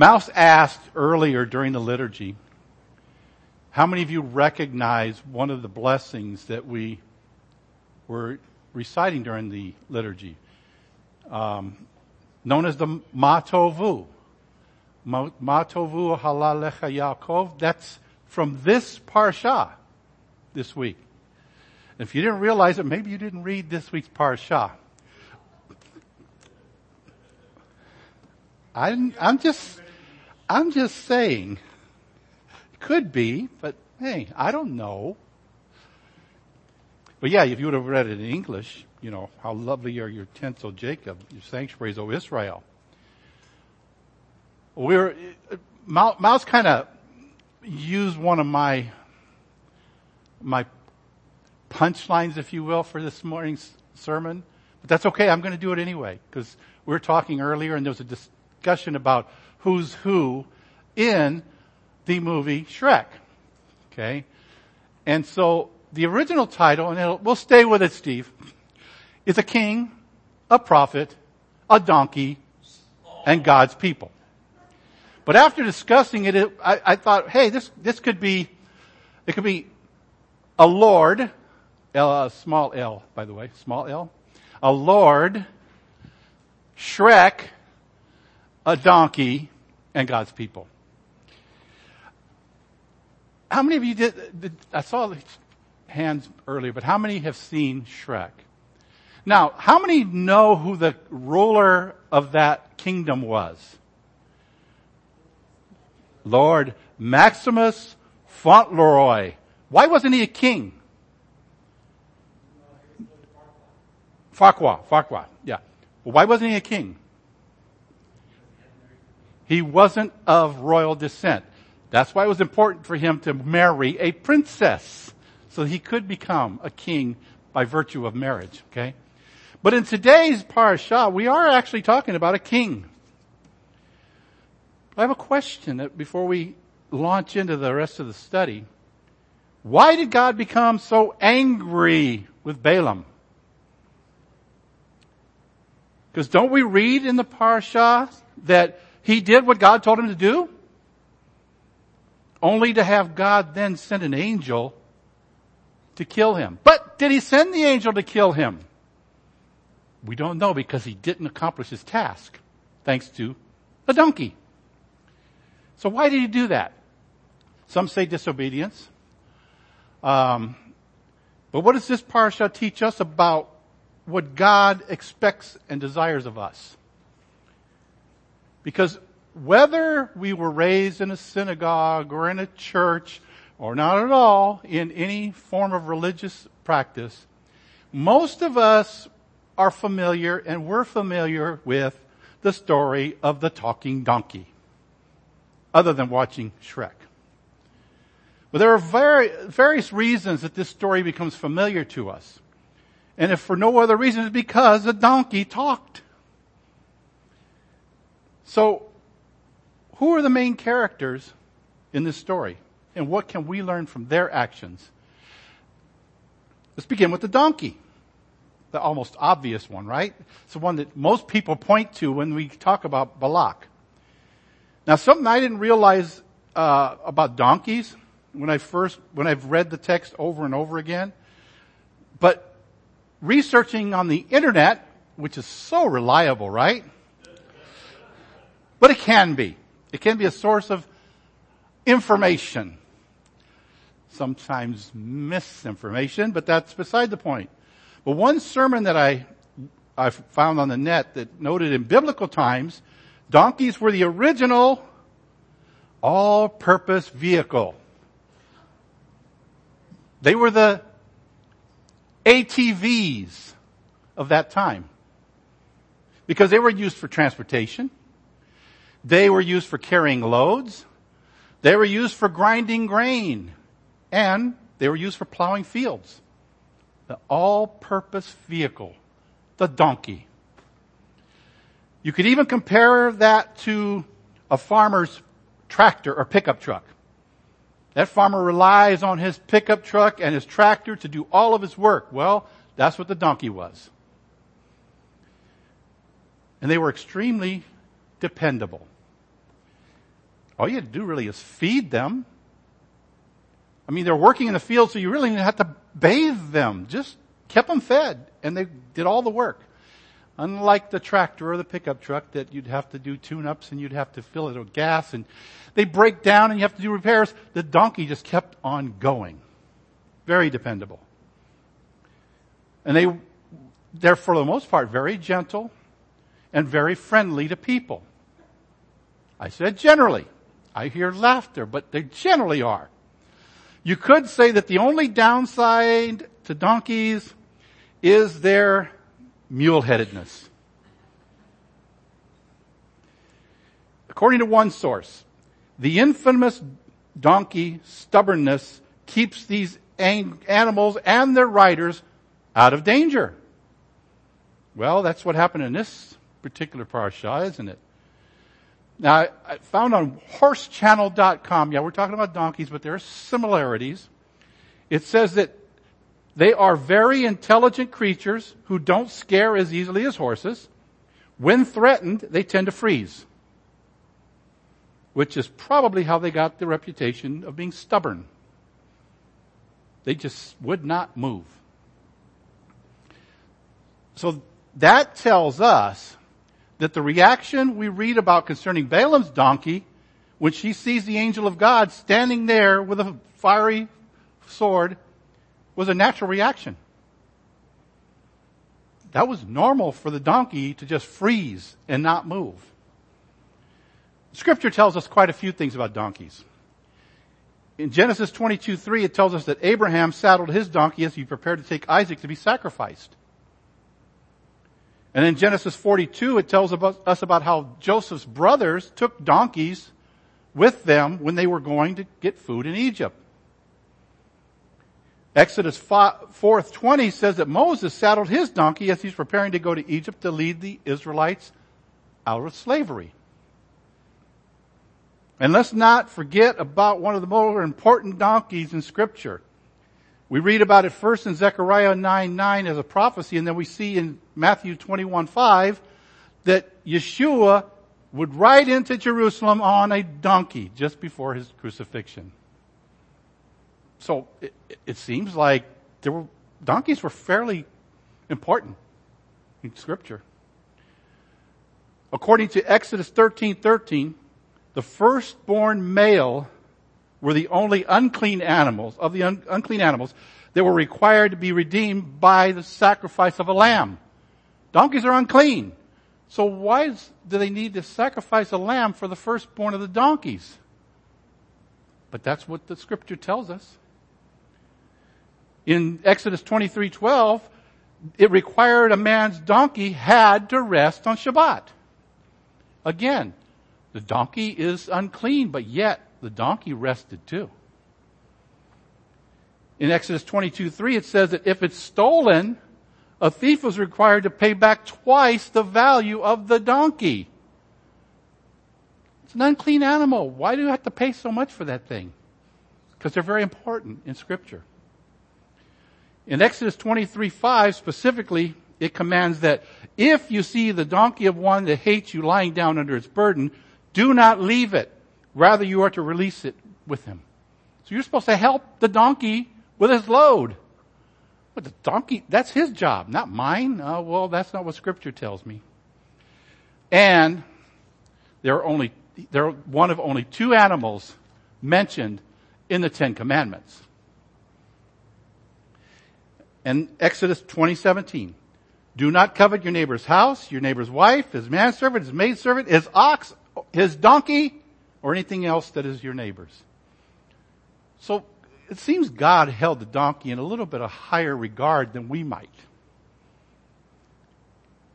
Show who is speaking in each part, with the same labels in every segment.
Speaker 1: Mouse asked earlier during the liturgy, how many of you recognize one of the blessings that we were reciting during the liturgy? Um, known as the Matovu. Matovu halalecha Yaakov. That's from this parsha this week. If you didn't realize it, maybe you didn't read this week's parsha. I'm, I'm just, I'm just saying, could be, but hey, I don't know. But yeah, if you would have read it in English, you know, how lovely are your tents, O Jacob, your sanctuaries, O Israel. We're, Mouse kind of used one of my, my punchlines, if you will, for this morning's sermon. But that's okay. I'm going to do it anyway because we were talking earlier and there was a discussion about who's who in the movie Shrek. Okay. And so the original title, and we'll stay with it, Steve, is a king, a prophet, a donkey, and God's people. But after discussing it, it I, I, thought, hey, this, this could be, it could be a lord, L, uh, small L, by the way, small L, a lord, Shrek, a donkey, and God's people. How many of you did, did I saw the hands earlier, but how many have seen Shrek? Now, how many know who the ruler of that kingdom was? Lord Maximus Fauntleroy. Why wasn't he a king? Farquaad, Farquaad, yeah. Well, why wasn't he a king? He wasn't of royal descent. That's why it was important for him to marry a princess so he could become a king by virtue of marriage, okay? But in today's parasha, we are actually talking about a king. I have a question before we launch into the rest of the study. Why did God become so angry with Balaam? Because don't we read in the parasha that he did what God told him to do? Only to have God then send an angel to kill him. But did he send the angel to kill him? We don't know because he didn't accomplish his task thanks to a donkey. So why did he do that? Some say disobedience. Um, but what does this parsha teach us about what God expects and desires of us? Because whether we were raised in a synagogue or in a church or not at all in any form of religious practice, most of us are familiar and we're familiar with the story of the talking donkey, other than watching Shrek. But there are very, various reasons that this story becomes familiar to us. And if for no other reason, it's because the donkey talked. So, who are the main characters in this story? And what can we learn from their actions? Let's begin with the donkey. The almost obvious one, right? It's the one that most people point to when we talk about Balak. Now something I didn't realize uh, about donkeys when I first, when I've read the text over and over again, but researching on the internet, which is so reliable, right? But it can be. It can be a source of information. Sometimes misinformation, but that's beside the point. But one sermon that I, I found on the net that noted in biblical times, donkeys were the original all-purpose vehicle. They were the ATVs of that time. Because they were used for transportation. They were used for carrying loads. They were used for grinding grain. And they were used for plowing fields. The all-purpose vehicle. The donkey. You could even compare that to a farmer's tractor or pickup truck. That farmer relies on his pickup truck and his tractor to do all of his work. Well, that's what the donkey was. And they were extremely dependable. All you had to do really is feed them. I mean, they're working in the field, so you really didn't have to bathe them. Just kept them fed, and they did all the work. Unlike the tractor or the pickup truck that you'd have to do tune-ups and you'd have to fill it with gas and they break down and you have to do repairs, the donkey just kept on going. Very dependable. And they, they're for the most part very gentle and very friendly to people. I said generally. I hear laughter, but they generally are. You could say that the only downside to donkeys is their mule-headedness. According to one source, the infamous donkey stubbornness keeps these animals and their riders out of danger. Well, that's what happened in this particular parasha, isn't it? Now, I found on horsechannel.com, yeah, we're talking about donkeys, but there are similarities. It says that they are very intelligent creatures who don't scare as easily as horses. When threatened, they tend to freeze. Which is probably how they got the reputation of being stubborn. They just would not move. So that tells us that the reaction we read about concerning Balaam's donkey, when she sees the angel of God standing there with a fiery sword, was a natural reaction. That was normal for the donkey to just freeze and not move. Scripture tells us quite a few things about donkeys. In Genesis 22, 3, it tells us that Abraham saddled his donkey as he prepared to take Isaac to be sacrificed. And in Genesis 42, it tells us about how Joseph's brothers took donkeys with them when they were going to get food in Egypt. Exodus 4:20 says that Moses saddled his donkey as he's preparing to go to Egypt to lead the Israelites out of slavery. And let's not forget about one of the more important donkeys in scripture. We read about it first in Zechariah 9, 9 as a prophecy, and then we see in Matthew 21, 5 that Yeshua would ride into Jerusalem on a donkey just before his crucifixion. So it, it seems like there were, donkeys were fairly important in scripture. According to Exodus 13, 13, the firstborn male were the only unclean animals, of the un- unclean animals, that were required to be redeemed by the sacrifice of a lamb. Donkeys are unclean. So why is, do they need to sacrifice a lamb for the firstborn of the donkeys? But that's what the scripture tells us in Exodus 23:12, it required a man's donkey had to rest on Shabbat. Again, the donkey is unclean, but yet the donkey rested too. In Exodus 22, 3, it says that if it's stolen, a thief was required to pay back twice the value of the donkey. It's an unclean animal. Why do you have to pay so much for that thing? Because they're very important in scripture. In Exodus 23, 5 specifically, it commands that if you see the donkey of one that hates you lying down under its burden, do not leave it. Rather, you are to release it with him. So you're supposed to help the donkey with his load. But the donkey, that's his job, not mine. Uh, well, that's not what scripture tells me. And there are only, there are one of only two animals mentioned in the Ten Commandments and Exodus 2017. Do not covet your neighbor's house, your neighbor's wife, his manservant, his maidservant, his ox, his donkey, or anything else that is your neighbor's. So it seems God held the donkey in a little bit of higher regard than we might.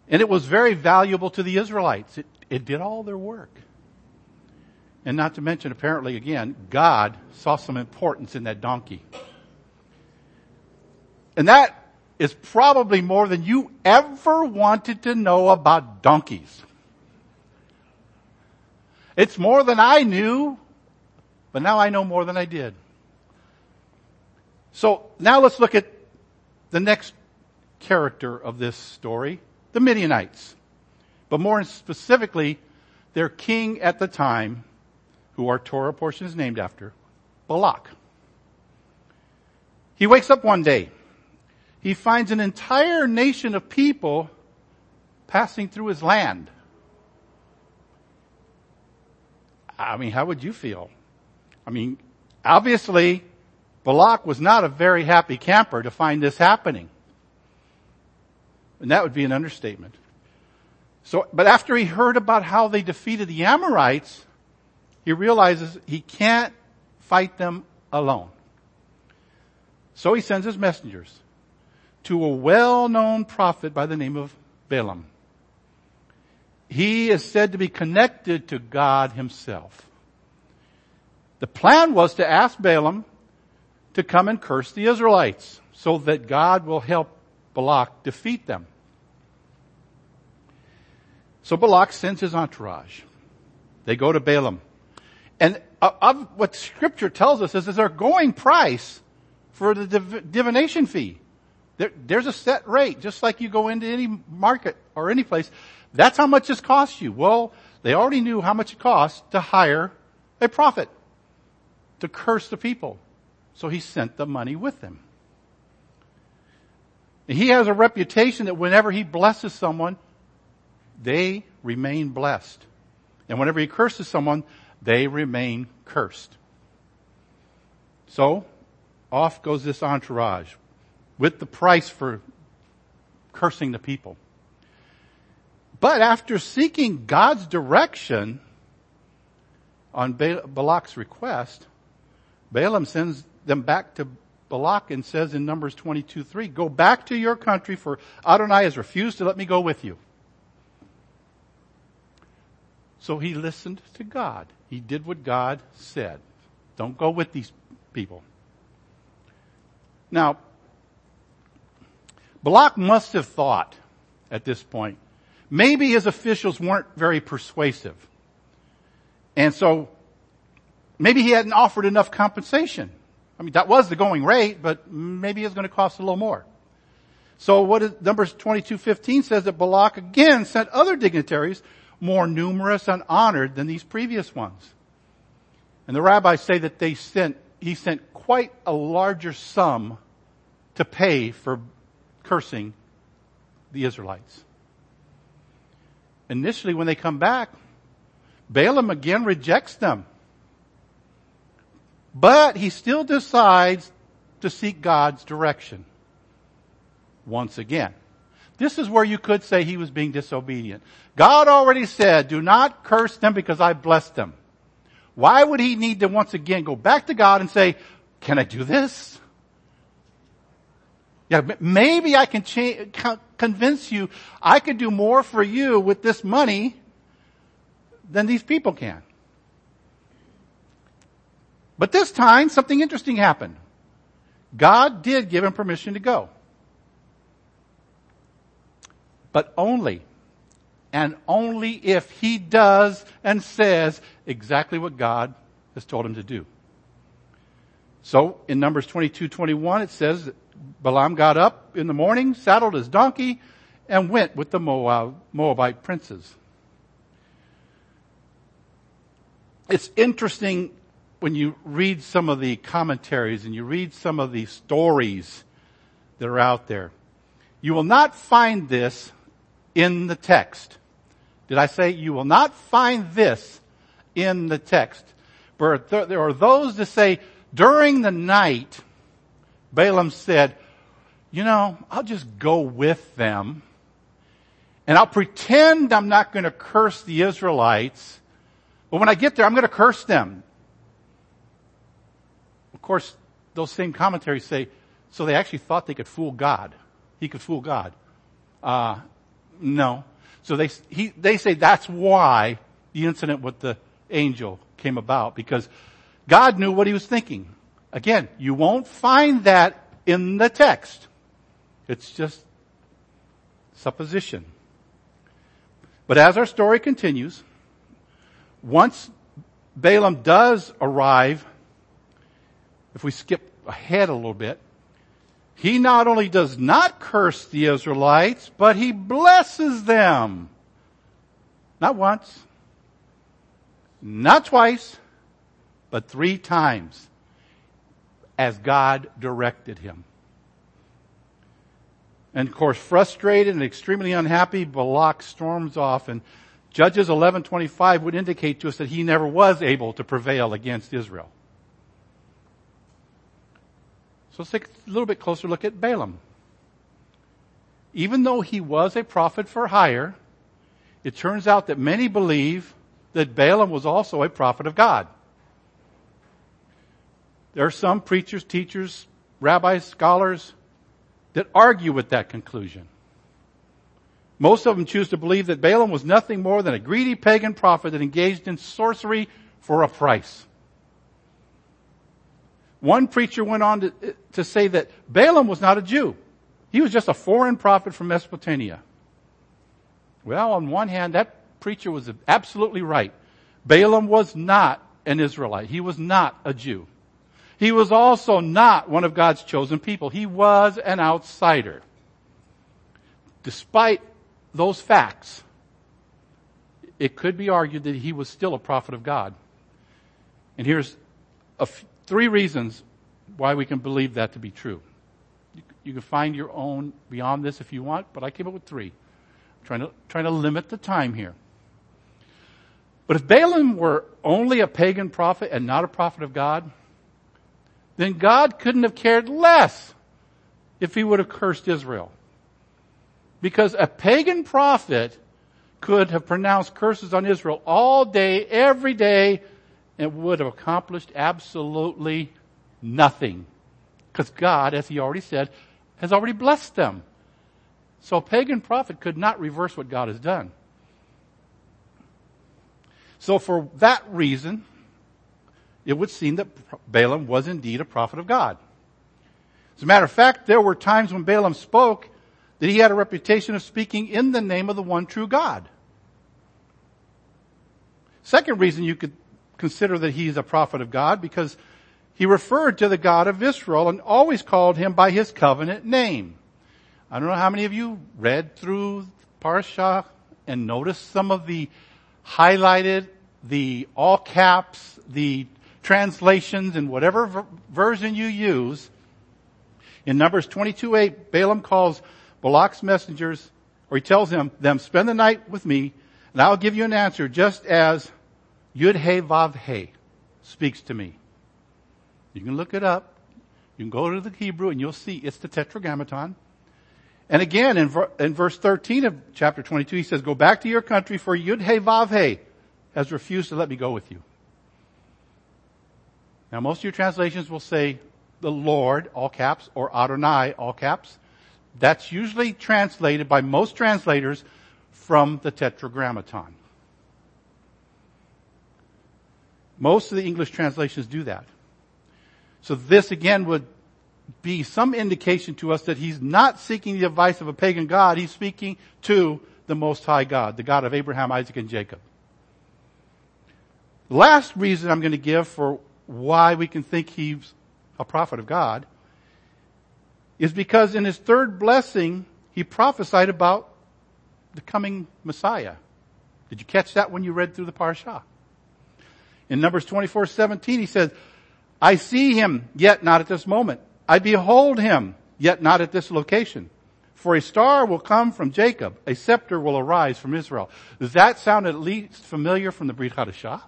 Speaker 1: And it was very valuable to the Israelites. It, it did all their work. And not to mention, apparently again, God saw some importance in that donkey. And that is probably more than you ever wanted to know about donkeys. It's more than I knew, but now I know more than I did. So now let's look at the next character of this story, the Midianites. But more specifically, their king at the time, who our Torah portion is named after, Balak. He wakes up one day. He finds an entire nation of people passing through his land. I mean, how would you feel? I mean, obviously, Balak was not a very happy camper to find this happening. And that would be an understatement. So, but after he heard about how they defeated the Amorites, he realizes he can't fight them alone. So he sends his messengers to a well-known prophet by the name of Balaam. He is said to be connected to God himself. The plan was to ask Balaam to come and curse the Israelites so that God will help Balak defeat them. So Balak sends his entourage. They go to Balaam. And of what scripture tells us is, is their going price for the div- divination fee. There, there's a set rate, just like you go into any market or any place. That's how much this costs you. Well, they already knew how much it costs to hire a prophet to curse the people. So he sent the money with him. He has a reputation that whenever he blesses someone, they remain blessed. And whenever he curses someone, they remain cursed. So, off goes this entourage with the price for cursing the people. But after seeking God's direction on Balak's request, Balaam sends them back to Balak and says in Numbers 22, 3, go back to your country for Adonai has refused to let me go with you. So he listened to God. He did what God said. Don't go with these people. Now, Balak must have thought at this point, maybe his officials weren't very persuasive. And so, maybe he hadn't offered enough compensation. I mean, that was the going rate, but maybe it's going to cost a little more. So what is, Numbers 22:15 says that Balak again sent other dignitaries more numerous and honored than these previous ones. And the rabbis say that they sent, he sent quite a larger sum to pay for cursing the Israelites. Initially when they come back, Balaam again rejects them. But he still decides to seek God's direction. Once again. This is where you could say he was being disobedient. God already said, do not curse them because I blessed them. Why would he need to once again go back to God and say, can I do this? Yeah, maybe I can cha- convince you I could do more for you with this money than these people can. But this time, something interesting happened. God did give him permission to go but only and only if he does and says exactly what God has told him to do. So in Numbers 22, 21, it says Balaam got up in the morning, saddled his donkey, and went with the Moab, Moabite princes. It's interesting when you read some of the commentaries and you read some of the stories that are out there. You will not find this in the text. Did I say you will not find this in the text? But there are those that say during the night, Balaam said, you know, I'll just go with them and I'll pretend I'm not going to curse the Israelites. But when I get there, I'm going to curse them. Of course, those same commentaries say, so they actually thought they could fool God. He could fool God. Uh, no. So they, he, they say that's why the incident with the angel came about because God knew what he was thinking. Again, you won't find that in the text. It's just supposition. But as our story continues, once Balaam does arrive, if we skip ahead a little bit, he not only does not curse the Israelites, but he blesses them. Not once, not twice, but three times as God directed him. And of course, frustrated and extremely unhappy, Balak storms off and Judges 11:25 would indicate to us that he never was able to prevail against Israel. So let's take a little bit closer look at Balaam. Even though he was a prophet for hire, it turns out that many believe that Balaam was also a prophet of God. There are some preachers, teachers, rabbis, scholars that argue with that conclusion. Most of them choose to believe that Balaam was nothing more than a greedy pagan prophet that engaged in sorcery for a price. One preacher went on to, to say that Balaam was not a Jew. He was just a foreign prophet from Mesopotamia. Well, on one hand, that preacher was absolutely right. Balaam was not an Israelite. He was not a Jew. He was also not one of God's chosen people. He was an outsider. Despite those facts, it could be argued that he was still a prophet of God. And here's three reasons why we can believe that to be true. You, you, can find your own beyond this if you want, but I came up with three. I'm trying to, trying to limit the time here. But if Balaam were only a pagan prophet and not a prophet of God, then God couldn't have cared less if he would have cursed Israel. Because a pagan prophet could have pronounced curses on Israel all day, every day, and would have accomplished absolutely nothing. Because God, as he already said, has already blessed them. So a pagan prophet could not reverse what God has done. So for that reason, it would seem that Balaam was indeed a prophet of God. As a matter of fact, there were times when Balaam spoke that he had a reputation of speaking in the name of the one true God. Second reason you could consider that he's a prophet of God because he referred to the God of Israel and always called him by his covenant name. I don't know how many of you read through Parashah and noticed some of the highlighted, the all caps, the translations in whatever ver- version you use. In Numbers 22:8, Balaam calls Balak's messengers, or he tells them, them, spend the night with me, and I'll give you an answer just as Yud He Vav He speaks to me. You can look it up. You can go to the Hebrew and you'll see it's the Tetragrammaton. And again, in, in verse 13 of chapter 22, he says, go back to your country for Yud He Vav He has refused to let me go with you. Now most of your translations will say the Lord, all caps, or Adonai, all caps. That's usually translated by most translators from the Tetragrammaton. Most of the English translations do that. So this again would be some indication to us that he's not seeking the advice of a pagan God, he's speaking to the Most High God, the God of Abraham, Isaac, and Jacob. Last reason I'm going to give for why we can think he's a prophet of God is because in his third blessing, he prophesied about the coming Messiah. Did you catch that when you read through the parashah? In Numbers 24, 17, he says, I see him, yet not at this moment. I behold him, yet not at this location. For a star will come from Jacob, a scepter will arise from Israel. Does that sound at least familiar from the Brit Hadashah?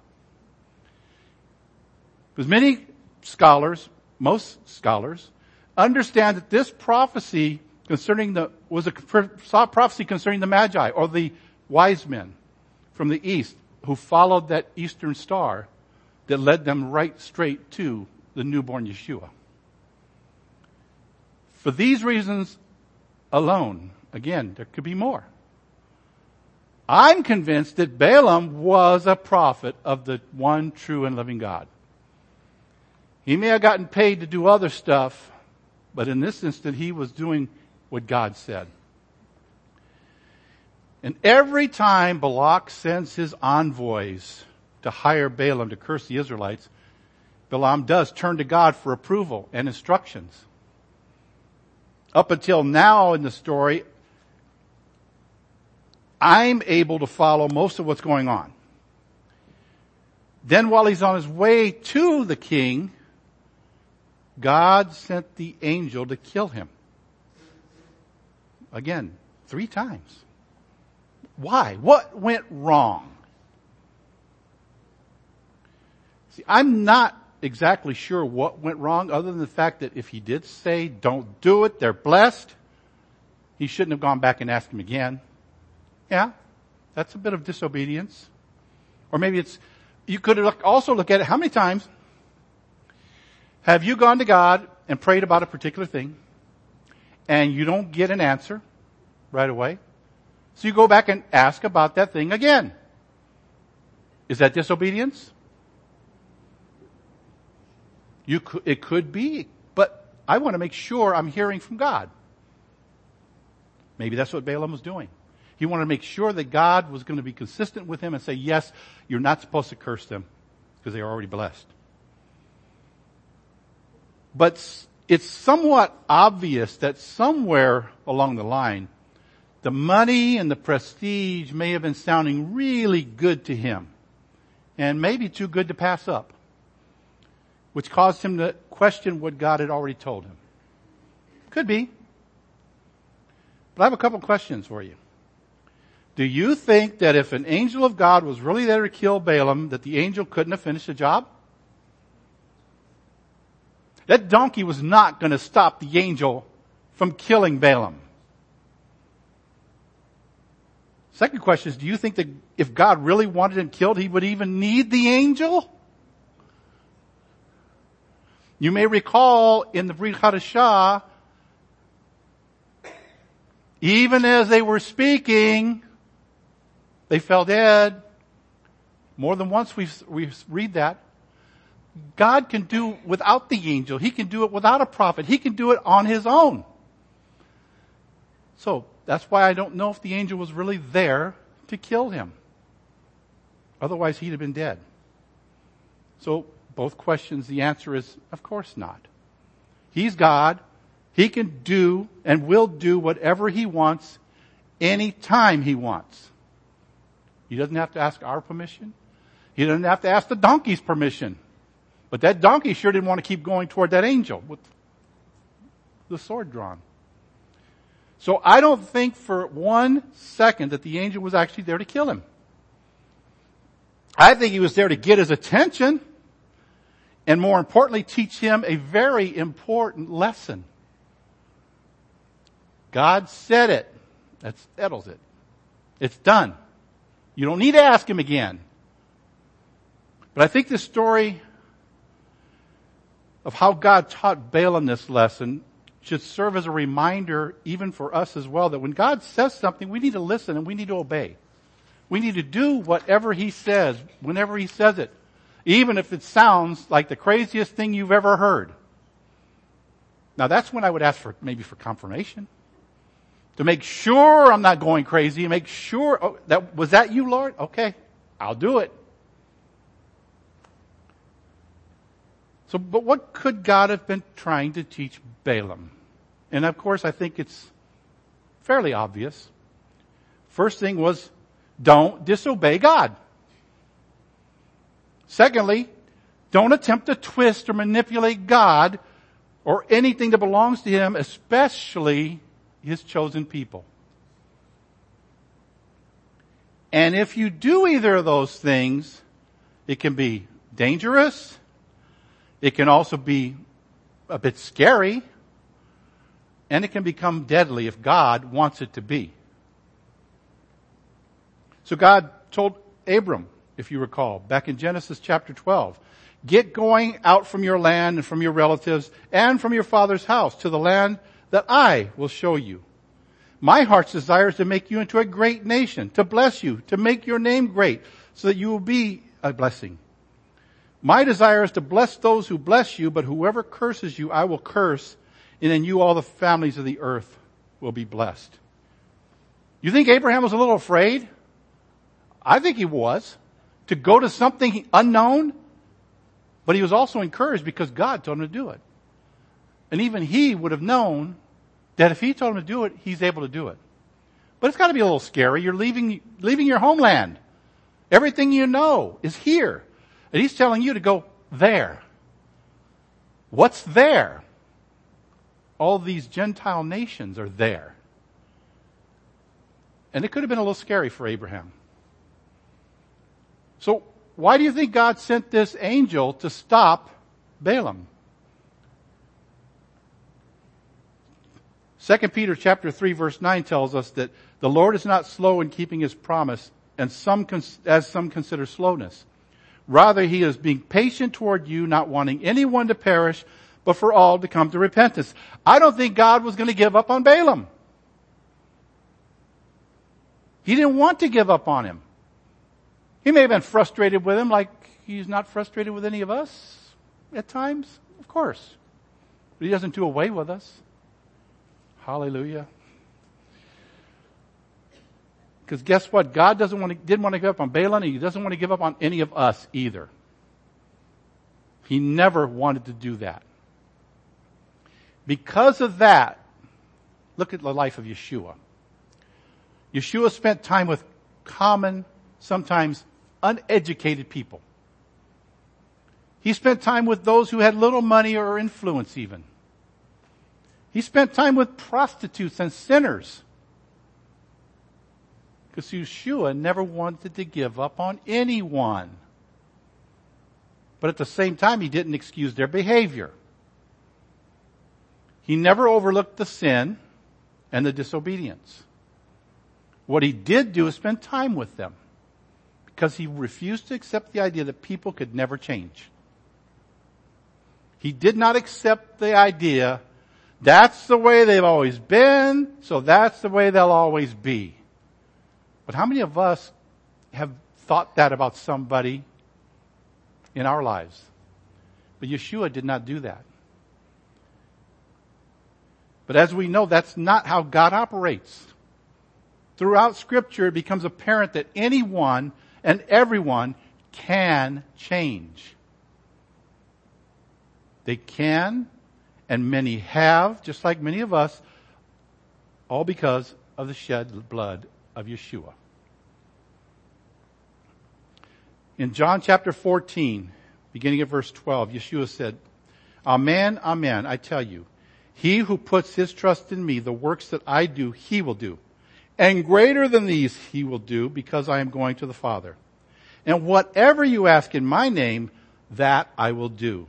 Speaker 1: Because many scholars, most scholars, understand that this prophecy concerning the, was a prophecy concerning the Magi or the wise men from the east who followed that eastern star that led them right straight to the newborn Yeshua. For these reasons alone, again, there could be more. I'm convinced that Balaam was a prophet of the one true and living God. He may have gotten paid to do other stuff, but in this instant, he was doing what God said. And every time Balak sends his envoys to hire Balaam to curse the Israelites, Balaam does turn to God for approval and instructions. Up until now in the story, I'm able to follow most of what's going on. Then while he's on his way to the king, God sent the angel to kill him. Again, three times. Why? What went wrong? See, I'm not exactly sure what went wrong other than the fact that if he did say, don't do it, they're blessed, he shouldn't have gone back and asked him again. Yeah, that's a bit of disobedience. Or maybe it's, you could also look at it, how many times have you gone to God and prayed about a particular thing and you don't get an answer right away? So you go back and ask about that thing again. Is that disobedience? You could, it could be, but I want to make sure I'm hearing from God. Maybe that's what Balaam was doing. He wanted to make sure that God was going to be consistent with him and say, yes, you're not supposed to curse them because they are already blessed. But it's somewhat obvious that somewhere along the line, the money and the prestige may have been sounding really good to him and maybe too good to pass up, which caused him to question what God had already told him. Could be. But I have a couple questions for you. Do you think that if an angel of God was really there to kill Balaam, that the angel couldn't have finished the job? That donkey was not going to stop the angel from killing Balaam. Second question is, do you think that if God really wanted him killed, he would even need the angel? You may recall in the Brit Hadashah, even as they were speaking, they fell dead. More than once we we read that. God can do without the angel. He can do it without a prophet. He can do it on his own. So that's why I don't know if the angel was really there to kill him. Otherwise he'd have been dead. So both questions, the answer is, of course not. He's God. He can do and will do whatever he wants anytime he wants. He doesn't have to ask our permission. He doesn't have to ask the donkey's permission. But that donkey sure didn't want to keep going toward that angel with the sword drawn. So I don't think for one second that the angel was actually there to kill him. I think he was there to get his attention and more importantly teach him a very important lesson. God said it. That settles it. It's done. You don't need to ask him again. But I think the story of how God taught Balaam this lesson should serve as a reminder even for us as well that when God says something, we need to listen and we need to obey. We need to do whatever He says, whenever He says it, even if it sounds like the craziest thing you've ever heard. Now that's when I would ask for, maybe for confirmation to make sure I'm not going crazy, make sure, oh, that, was that you, Lord? Okay, I'll do it. So, but what could God have been trying to teach Balaam? And of course, I think it's fairly obvious. First thing was, don't disobey God. Secondly, don't attempt to twist or manipulate God or anything that belongs to Him, especially his chosen people. And if you do either of those things, it can be dangerous. It can also be a bit scary. And it can become deadly if God wants it to be. So God told Abram, if you recall, back in Genesis chapter 12, get going out from your land and from your relatives and from your father's house to the land that I will show you. My heart's desire is to make you into a great nation, to bless you, to make your name great, so that you will be a blessing. My desire is to bless those who bless you, but whoever curses you, I will curse, and in you all the families of the earth will be blessed. You think Abraham was a little afraid? I think he was. To go to something unknown, but he was also encouraged because God told him to do it. And even he would have known that if he told him to do it, he's able to do it. But it's got to be a little scary. You're leaving, leaving your homeland. Everything you know is here. And he's telling you to go there. What's there? All these Gentile nations are there. And it could have been a little scary for Abraham. So why do you think God sent this angel to stop Balaam? 2 Peter chapter 3 verse 9 tells us that the Lord is not slow in keeping his promise and some, as some consider slowness. Rather, he is being patient toward you, not wanting anyone to perish, but for all to come to repentance. I don't think God was going to give up on Balaam. He didn't want to give up on him. He may have been frustrated with him like he's not frustrated with any of us at times, of course. But he doesn't do away with us. Hallelujah. Because guess what? God doesn't want to, didn't want to give up on Balaam and he doesn't want to give up on any of us either. He never wanted to do that. Because of that, look at the life of Yeshua. Yeshua spent time with common, sometimes uneducated people. He spent time with those who had little money or influence even. He spent time with prostitutes and sinners. Because Yeshua never wanted to give up on anyone. But at the same time, he didn't excuse their behavior. He never overlooked the sin and the disobedience. What he did do is spend time with them because he refused to accept the idea that people could never change. He did not accept the idea that's the way they've always been, so that's the way they'll always be. But how many of us have thought that about somebody in our lives? But Yeshua did not do that. But as we know, that's not how God operates. Throughout scripture, it becomes apparent that anyone and everyone can change. They can, and many have, just like many of us, all because of the shed blood of Yeshua. In John chapter 14, beginning at verse 12, Yeshua said, Amen, amen, I tell you, he who puts his trust in me, the works that I do, he will do. And greater than these he will do because I am going to the Father. And whatever you ask in my name, that I will do.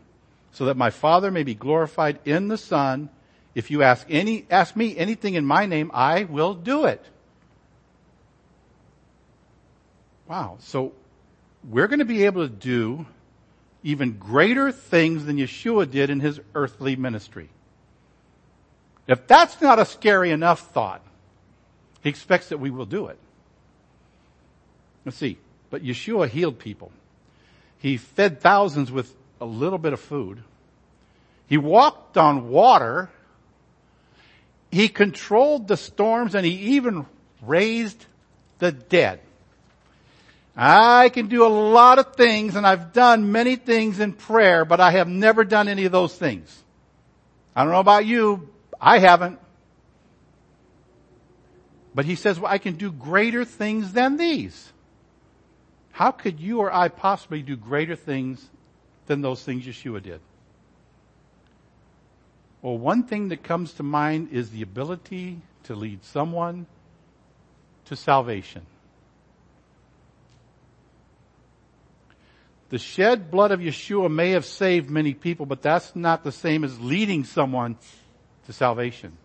Speaker 1: So that my Father may be glorified in the Son. If you ask any, ask me anything in my name, I will do it. Wow. So we're going to be able to do even greater things than Yeshua did in his earthly ministry. If that's not a scary enough thought, he expects that we will do it. Let's see. But Yeshua healed people. He fed thousands with a little bit of food. He walked on water. He controlled the storms and he even raised the dead. I can do a lot of things and I've done many things in prayer, but I have never done any of those things. I don't know about you. I haven't. But he says, well, I can do greater things than these. How could you or I possibly do greater things than those things Yeshua did? Well, one thing that comes to mind is the ability to lead someone to salvation. The shed blood of Yeshua may have saved many people, but that's not the same as leading someone to salvation.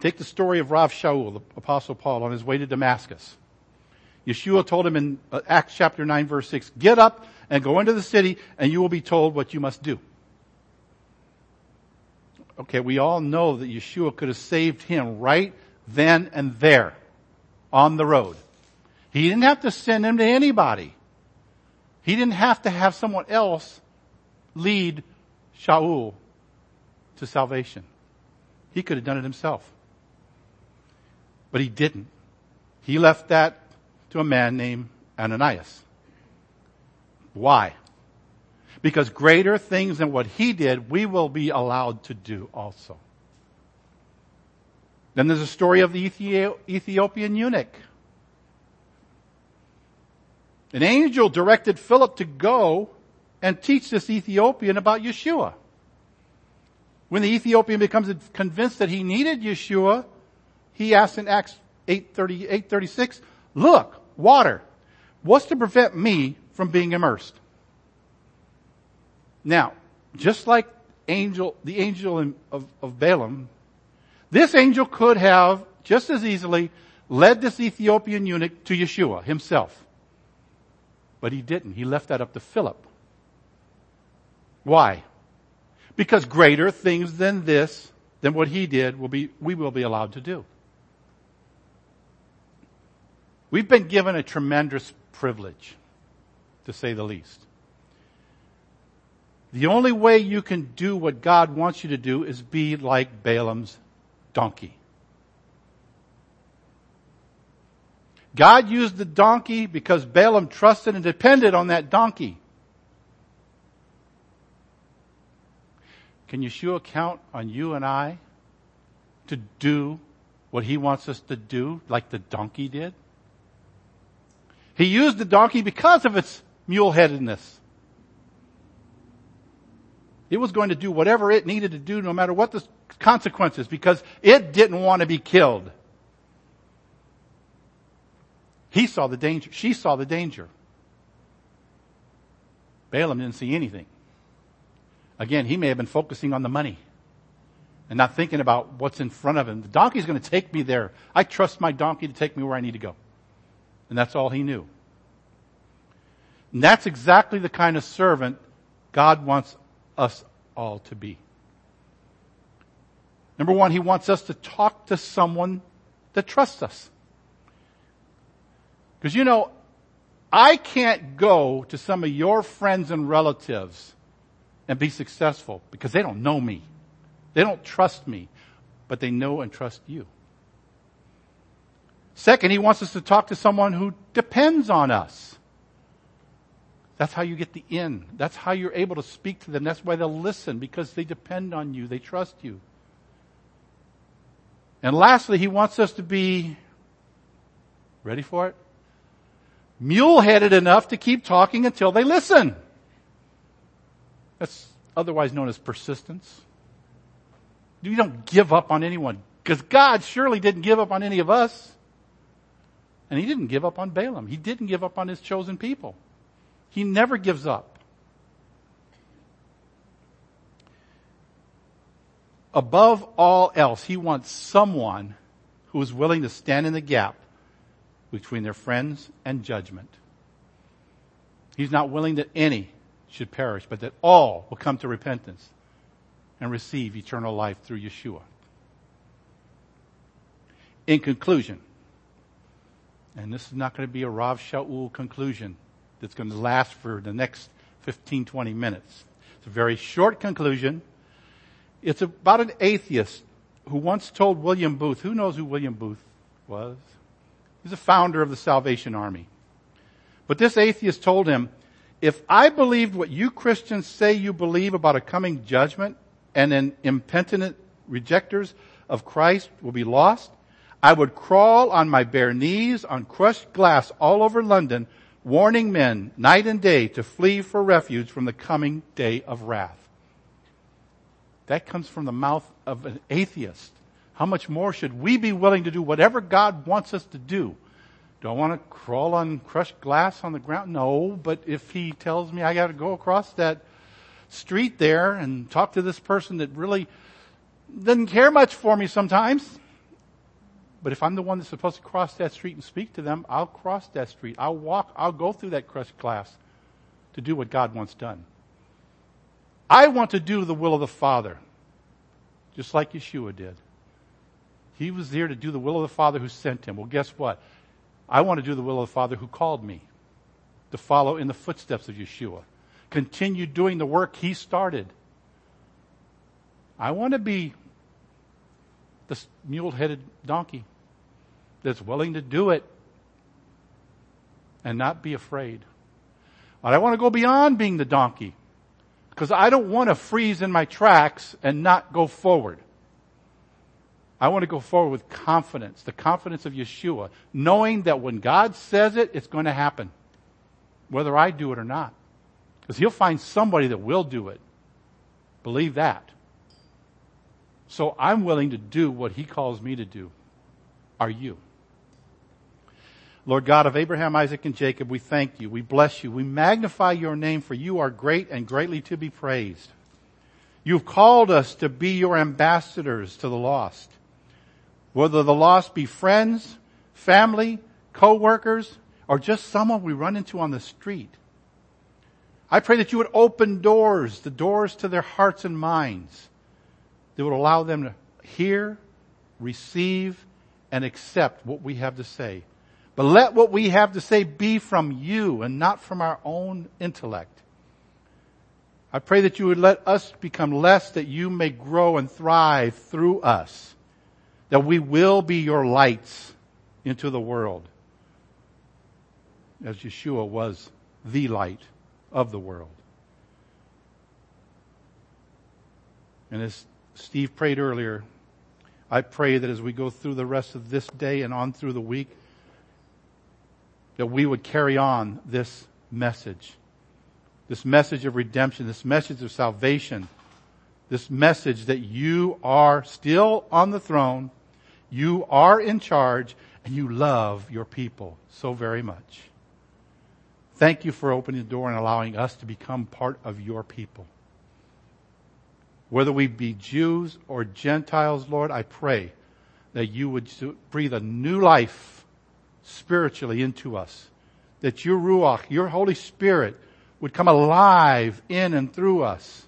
Speaker 1: Take the story of Rav Shaul, the apostle Paul, on his way to Damascus. Yeshua told him in uh, Acts chapter 9 verse 6, get up and go into the city and you will be told what you must do. Okay, we all know that Yeshua could have saved him right then and there on the road. He didn't have to send him to anybody. He didn't have to have someone else lead Shaul to salvation. He could have done it himself. But he didn't. He left that to a man named Ananias. Why? Because greater things than what he did, we will be allowed to do also. Then there's a story of the Ethiopian eunuch An angel directed Philip to go and teach this Ethiopian about Yeshua. When the Ethiopian becomes convinced that he needed Yeshua, he asks in Acts 8:30, 836, look, water. What's to prevent me from being immersed? Now, just like angel, the angel of, of Balaam, this angel could have just as easily led this Ethiopian eunuch to Yeshua himself. But he didn't. He left that up to Philip. Why? Because greater things than this, than what he did, will be, we will be allowed to do. We've been given a tremendous privilege, to say the least. The only way you can do what God wants you to do is be like Balaam's donkey. God used the donkey because Balaam trusted and depended on that donkey. Can Yeshua count on you and I to do what he wants us to do like the donkey did? He used the donkey because of its mule-headedness. It was going to do whatever it needed to do no matter what the consequences because it didn't want to be killed. He saw the danger. She saw the danger. Balaam didn't see anything. Again, he may have been focusing on the money and not thinking about what's in front of him. The donkey's going to take me there. I trust my donkey to take me where I need to go. And that's all he knew. And that's exactly the kind of servant God wants us all to be. Number one, he wants us to talk to someone that trusts us. Because you know, I can't go to some of your friends and relatives and be successful because they don't know me. They don't trust me, but they know and trust you. Second, he wants us to talk to someone who depends on us. That's how you get the in. That's how you're able to speak to them. That's why they'll listen because they depend on you. They trust you. And lastly, he wants us to be, ready for it? Mule-headed enough to keep talking until they listen. That's otherwise known as persistence. You don't give up on anyone because God surely didn't give up on any of us. And he didn't give up on Balaam. He didn't give up on his chosen people. He never gives up. Above all else, he wants someone who is willing to stand in the gap between their friends and judgment. He's not willing that any should perish, but that all will come to repentance and receive eternal life through Yeshua. In conclusion, and this is not going to be a Rav Shaul conclusion that's going to last for the next 15, 20 minutes. It's a very short conclusion. It's about an atheist who once told William Booth, who knows who William Booth was? He's a founder of the Salvation Army. But this atheist told him, if I believed what you Christians say you believe about a coming judgment and an impenitent rejectors of Christ will be lost, I would crawl on my bare knees on crushed glass all over London, warning men night and day to flee for refuge from the coming day of wrath. That comes from the mouth of an atheist. How much more should we be willing to do whatever God wants us to do? Do I want to crawl on crushed glass on the ground? No, but if he tells me I got to go across that street there and talk to this person that really doesn't care much for me sometimes, but if I'm the one that's supposed to cross that street and speak to them, I'll cross that street. I'll walk, I'll go through that crushed glass to do what God wants done. I want to do the will of the Father, just like Yeshua did. He was there to do the will of the Father who sent him. Well, guess what? I want to do the will of the Father who called me to follow in the footsteps of Yeshua. Continue doing the work he started. I want to be the mule-headed donkey that's willing to do it and not be afraid. But I want to go beyond being the donkey because I don't want to freeze in my tracks and not go forward. I want to go forward with confidence, the confidence of Yeshua, knowing that when God says it, it's going to happen. whether I do it or not. Because he'll find somebody that will do it. Believe that. So I'm willing to do what he calls me to do. Are you? Lord God of Abraham, Isaac, and Jacob, we thank you. We bless you. We magnify your name for you are great and greatly to be praised. You've called us to be your ambassadors to the lost. Whether the loss be friends, family, co-workers, or just someone we run into on the street. I pray that you would open doors, the doors to their hearts and minds that would allow them to hear, receive, and accept what we have to say. But let what we have to say be from you and not from our own intellect. I pray that you would let us become less that you may grow and thrive through us. That we will be your lights into the world. As Yeshua was the light of the world. And as Steve prayed earlier, I pray that as we go through the rest of this day and on through the week, that we would carry on this message. This message of redemption, this message of salvation, this message that you are still on the throne, you are in charge, and you love your people so very much. Thank you for opening the door and allowing us to become part of your people. Whether we be Jews or Gentiles, Lord, I pray that you would breathe a new life spiritually into us. That your Ruach, your Holy Spirit, would come alive in and through us.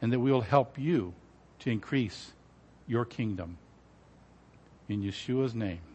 Speaker 1: And that we will help you to increase your kingdom. In Yeshua's name.